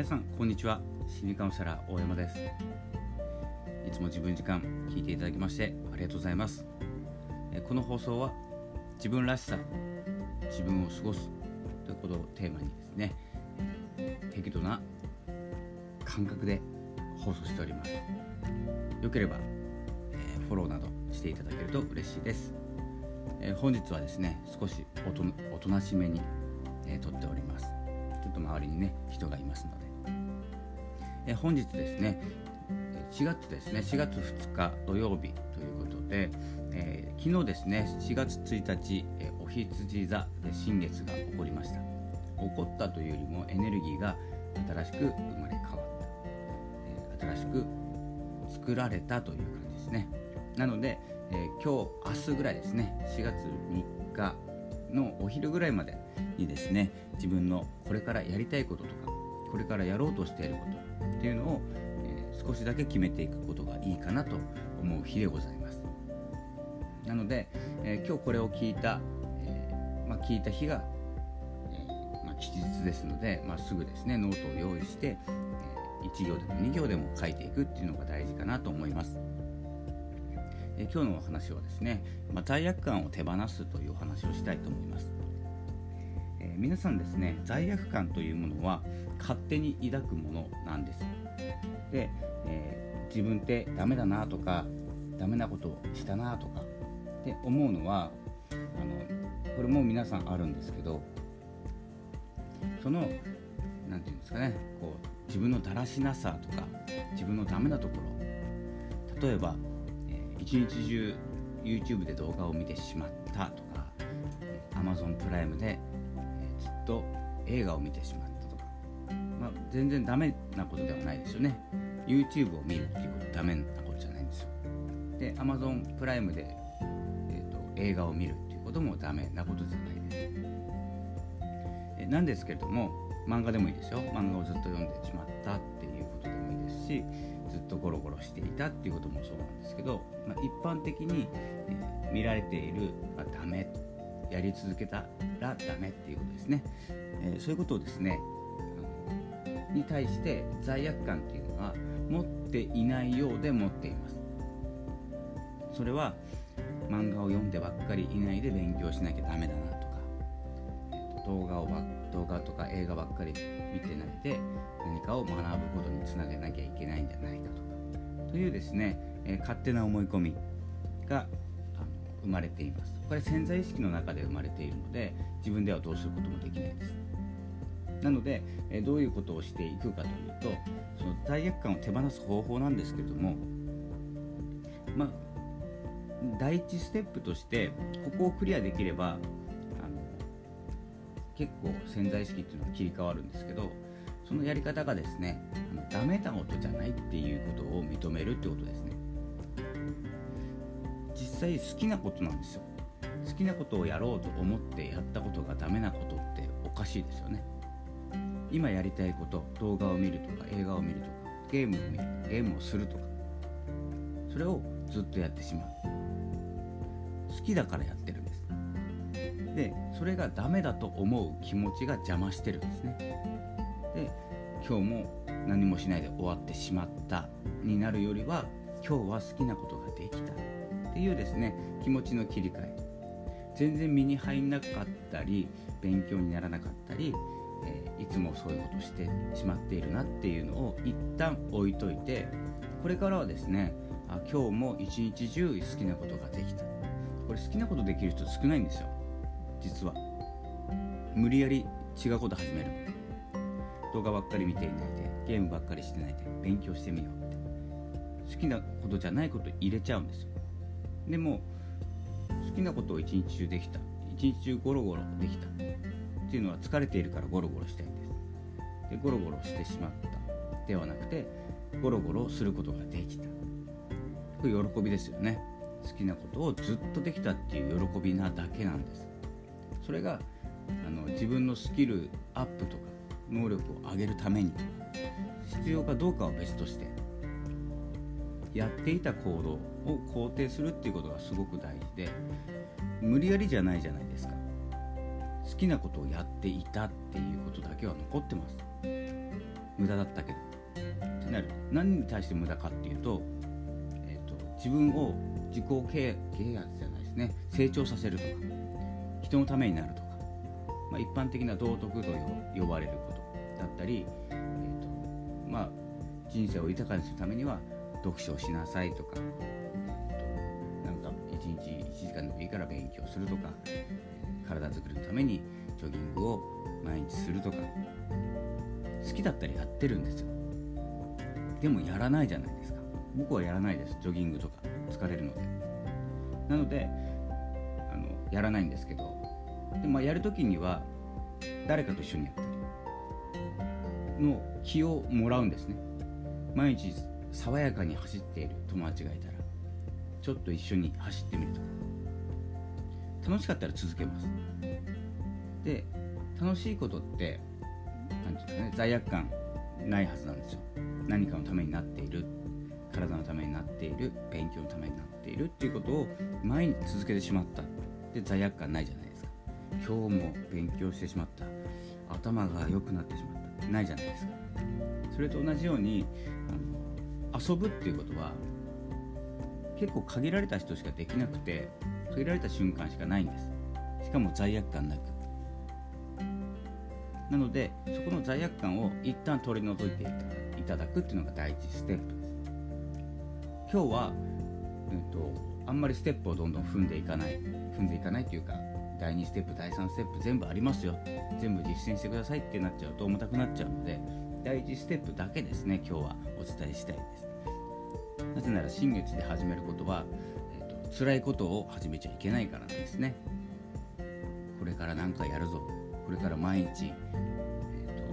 皆さんこんにちは。心理カウンセラー大山です。いつも自分時間聞いていただきましてありがとうございます。この放送は自分らしさ自分を過ごすということをテーマにですね適度な感覚で放送しております。よければ、えフォローなどしていただけると嬉しいです、え本日はですね少しおとおとなしめに、え撮っております。ちょっと周りにね人がいますので、え本日ですね4月ですね4月2日土曜日ということで、えー、昨日ですね4月1日、えー、お羊座で新月が起こりました。起こったというよりもエネルギーが新しく生まれ変わった、えー、新しく作られたという感じですね。なので、えー、今日明日ぐらいですね4月3日のお昼ぐらいまでにですね自分のこれからやりたいこととかこれからやろうとしていることっていうのを、えー、少しだけ決めていくことがいいかなと思う日でございます。なので、えー、今日これを聞いた、えー、まあ、聞いた日が、えまあ、吉日ですので、まあ、すぐですねノートを用意して、え1行でも2行でも書いていくっていうのが大事かなと思います。え今日のお話はですね、まあ、罪悪感を手放すというお話をしたいと思います、皆さんですね罪悪感というものは勝手に抱くものなんです。で、えー、自分ってダメだなとかダメなことをしたなとかって思うのはあのこれも皆さんあるんですけどその何て言うんですかねこう自分のだらしなさとか自分のダメなところ。例えば一日中 YouTube で動画を見てしまったとか Amazon プライムで、と映画を見てしまったとか、まあ、全然ダメなことではないですよね。YouTube を見るっていうことダメなことじゃないんですよ。で Amazon プライムで、えーと、映画を見るっていうこともダメなことじゃないです。えなんですけれども漫画でもいいですよ。漫画をずっと読んでしまったっていうことでもいいですしずっとゴロゴロしていたっていうこともそうなんですけど、まあ、一般的に、えー、見られている、まあ、ダメやり続けたらダメっていうことですね、えー、そういうことをですねに対して罪悪感っていうのは持っていないようで持っています。それは漫画を読んでばっかりいないで勉強しなきゃダメだなとか、えー、と動画を動画とか映画ばっかり見てないで何かを学ぶことにつなげなきゃいけないんじゃないかとか。というですね、えー、勝手な思い込みが生まれています。これ潜在意識の中で生まれているので自分ではどうすることもできないです。なので、どういうことをしていくかというとその罪悪感を手放す方法なんですけれどもまあ第一ステップとしてここをクリアできればあの結構潜在意識っていうのは切り替わるんですけどそのやり方がですねあのダメなことじゃないっていうことを認めるってことですね。際好きなことなんですよ。好きなことをやろうと思ってやったことがダメなことっておかしいですよね。今やりたいこと動画を見るとか映画を見るとかゲームを見るゲームをするとか。それをずっとやってしまう。好きだからやってるんです。でそれがダメだと思う気持ちが邪魔してるんですね。で今日も何もしないで終わってしまったになるよりは今日は好きなことができた。っていうですね気持ちの切り替え。全然身に入んなかったり勉強にならなかったり、えー、いつもそういうことしてしまっているなっていうのを一旦置いといてこれからはですねあ今日も一日中好きなことができた。これ好きなことできる人少ないんですよ。実は。無理やり違うこと始める。動画ばっかり見ていないでゲームばっかりしてないで勉強してみようって。好きなことじゃないこと入れちゃうんですよ。でも好きなことを一日中できた。一日中ゴロゴロできた。っていうのは疲れているからゴロゴロしたいんです。でゴロゴロしてしまった。ではなくてゴロゴロすることができた。これ喜びですよね。好きなことをずっとできたっていう喜びなだけなんです。それがあの自分のスキルアップとか能力を上げるために必要かどうかは別としてやっていた行動を肯定するっていうことがすごく大事で無理やりじゃないじゃないですか。好きなことをやっていたっていうことだけは残ってます。無駄だったけど。ってなる。何に対して無駄かっていうと,、えーと、自分を自己啓発じゃないですね。成長させるとか人のためになるとか、まあ、一般的な道徳と呼ばれることだったり、えーとまあ、人生を豊かにするためには読書をしなさいとか、えー、となんか1日1時間でもいいから勉強するとか体づくりのためにジョギングを毎日するとか好きだったらやってるんですよ。でもやらないじゃないですか。僕はやらないです。ジョギングとか疲れるので。なのであのやらないんですけどで、まあ、やる時には誰かと一緒にやったりの気をもらうんですね。毎日爽やかに走っている友達がいたらちょっと一緒に走ってみるとか。楽しかったら続けます。で楽しいことって何て言うんですかね罪悪感ないはずなんですよ。何かのためになっている。体のためになっている。勉強のためになっている。っていうことを毎日続けてしまった。で罪悪感ないじゃないですか。今日も勉強してしまった。頭が良くなってしまった。ないじゃないですか。それと同じようにあの遊ぶっていうことは結構限られた人しかできなくて限られた瞬間しかないんです。しかも罪悪感なく。なのでそこの罪悪感を一旦取り除いていただくっていうのが第一ステップです。今日は、うんと、あんまりステップをどんどん踏んでいかない。踏んでいかないっていうか第2ステップ第3ステップ全部ありますよ。全部実践してくださいってなっちゃうと重たくなっちゃうので第1ステップだけですね今日はお伝えしたいです。なぜなら新月で始めることは、えーと、辛いことを始めちゃいけないからなんですね。これから何かやるぞ。これから毎日、え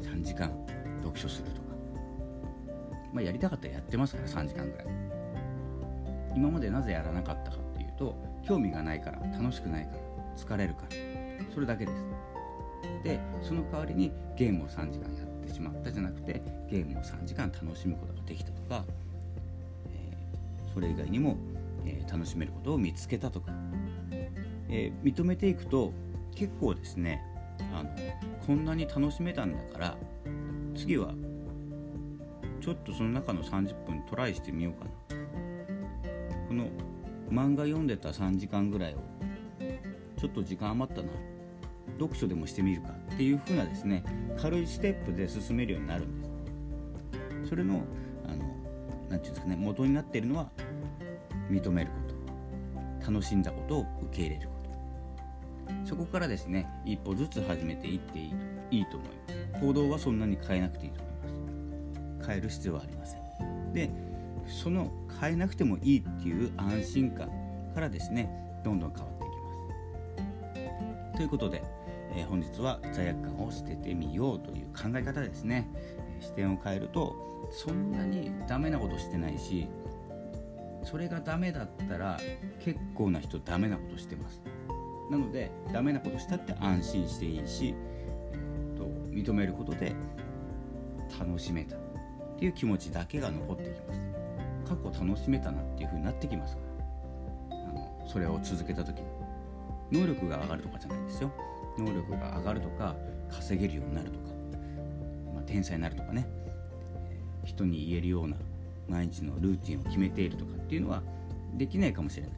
ーと、3時間読書するとか、まあ、やりたかったらやってますから3時間ぐらい。今までなぜやらなかったかっていうと興味がないから楽しくないから疲れるから。それだけです。でその代わりにゲームを3時間やってしまったじゃなくてゲームを3時間楽しむことができたとか、えー、それ以外にも、えー、楽しめることを見つけたとか、えー、認めていくと結構ですねあのこんなに楽しめたんだから次はちょっとその中の30分トライしてみようかな。この漫画読んでた3時間ぐらいをちょっと時間余ったな。読書でもしてみるかっていう風なですね軽いステップで進めるようになるんです。それのあの何て言うんですかね元になっているのは認めること。楽しんだことを受け入れること。そこからですね一歩ずつ始めていっていいいいと思います。行動はそんなに変えなくていいと思います。変える必要はありません。でその変えなくてもいいっていう安心感からですねどんどん変わっていきます。ということで、えー、本日は罪悪感を捨ててみようという考え方ですね、え、視点を変えるとそんなにダメなことしてないしそれがダメだったら結構な人ダメなことしてます。なのでダメなことしたって安心していいし、えーと、認めることで楽しめたっていう気持ちだけが残ってきます。過去楽しめたなっていう風になってきますから。あのそれを続けた時に。能力が上がるとかじゃないですよ。能力が上がるとか稼げるようになるとか、まあ、天才になるとかね、人に言えるような毎日のルーティンを決めているとかっていうのはできないかもしれない。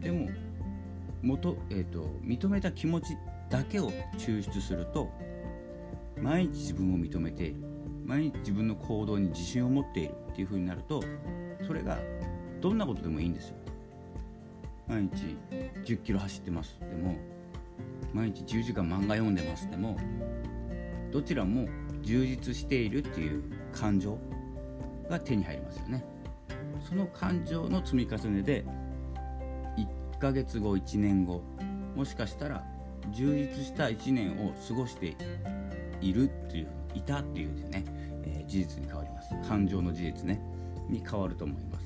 でも元、えーと、認めた気持ちだけを抽出すると毎日自分を認めている。毎日自分の行動に自信を持っている。っていう風になるとそれがどんなことでもいいんですよ。毎日10キロ走ってます。でも毎日10時間漫画読んでます。でもどちらも充実しているっていう感情が手に入りますよね。その感情の積み重ねで1ヶ月後1年後もしかしたら充実した1年を過ごしているっていういたっていうね、えー、事実に変わります。感情の事実ね。に変わると思います。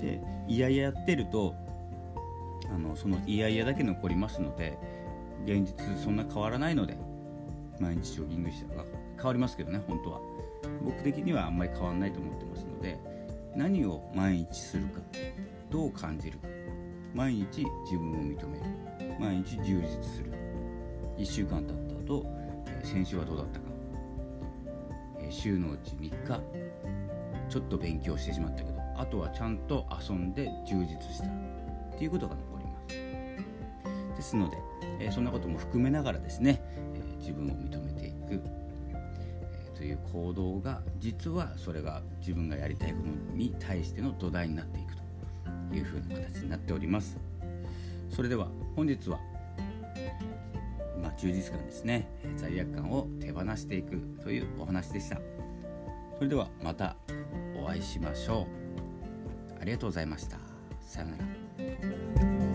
でいやいややってるとあのそのいやいやだけ残りますので現実そんな変わらないので毎日ジョギングしたら変わりますけどね本当は。僕的にはあんまり変わらないと思ってますので何を毎日するかどう感じるか毎日自分を認める毎日充実する。1週間経った後先週はどうだったか。週のうち3日ちょっと勉強してしまったけどあとはちゃんと遊んで充実したっていうことが残ります。ですので、えそんなことも含めながらですね、え自分を認めていく、えという行動が実はそれが自分がやりたいことに対しての土台になっていくというふうな形になっております。それでは本日はまあ、充実感ですね。罪悪感を手放していくというお話でした。それではまたお会いしましょう。ありがとうございました。さようなら。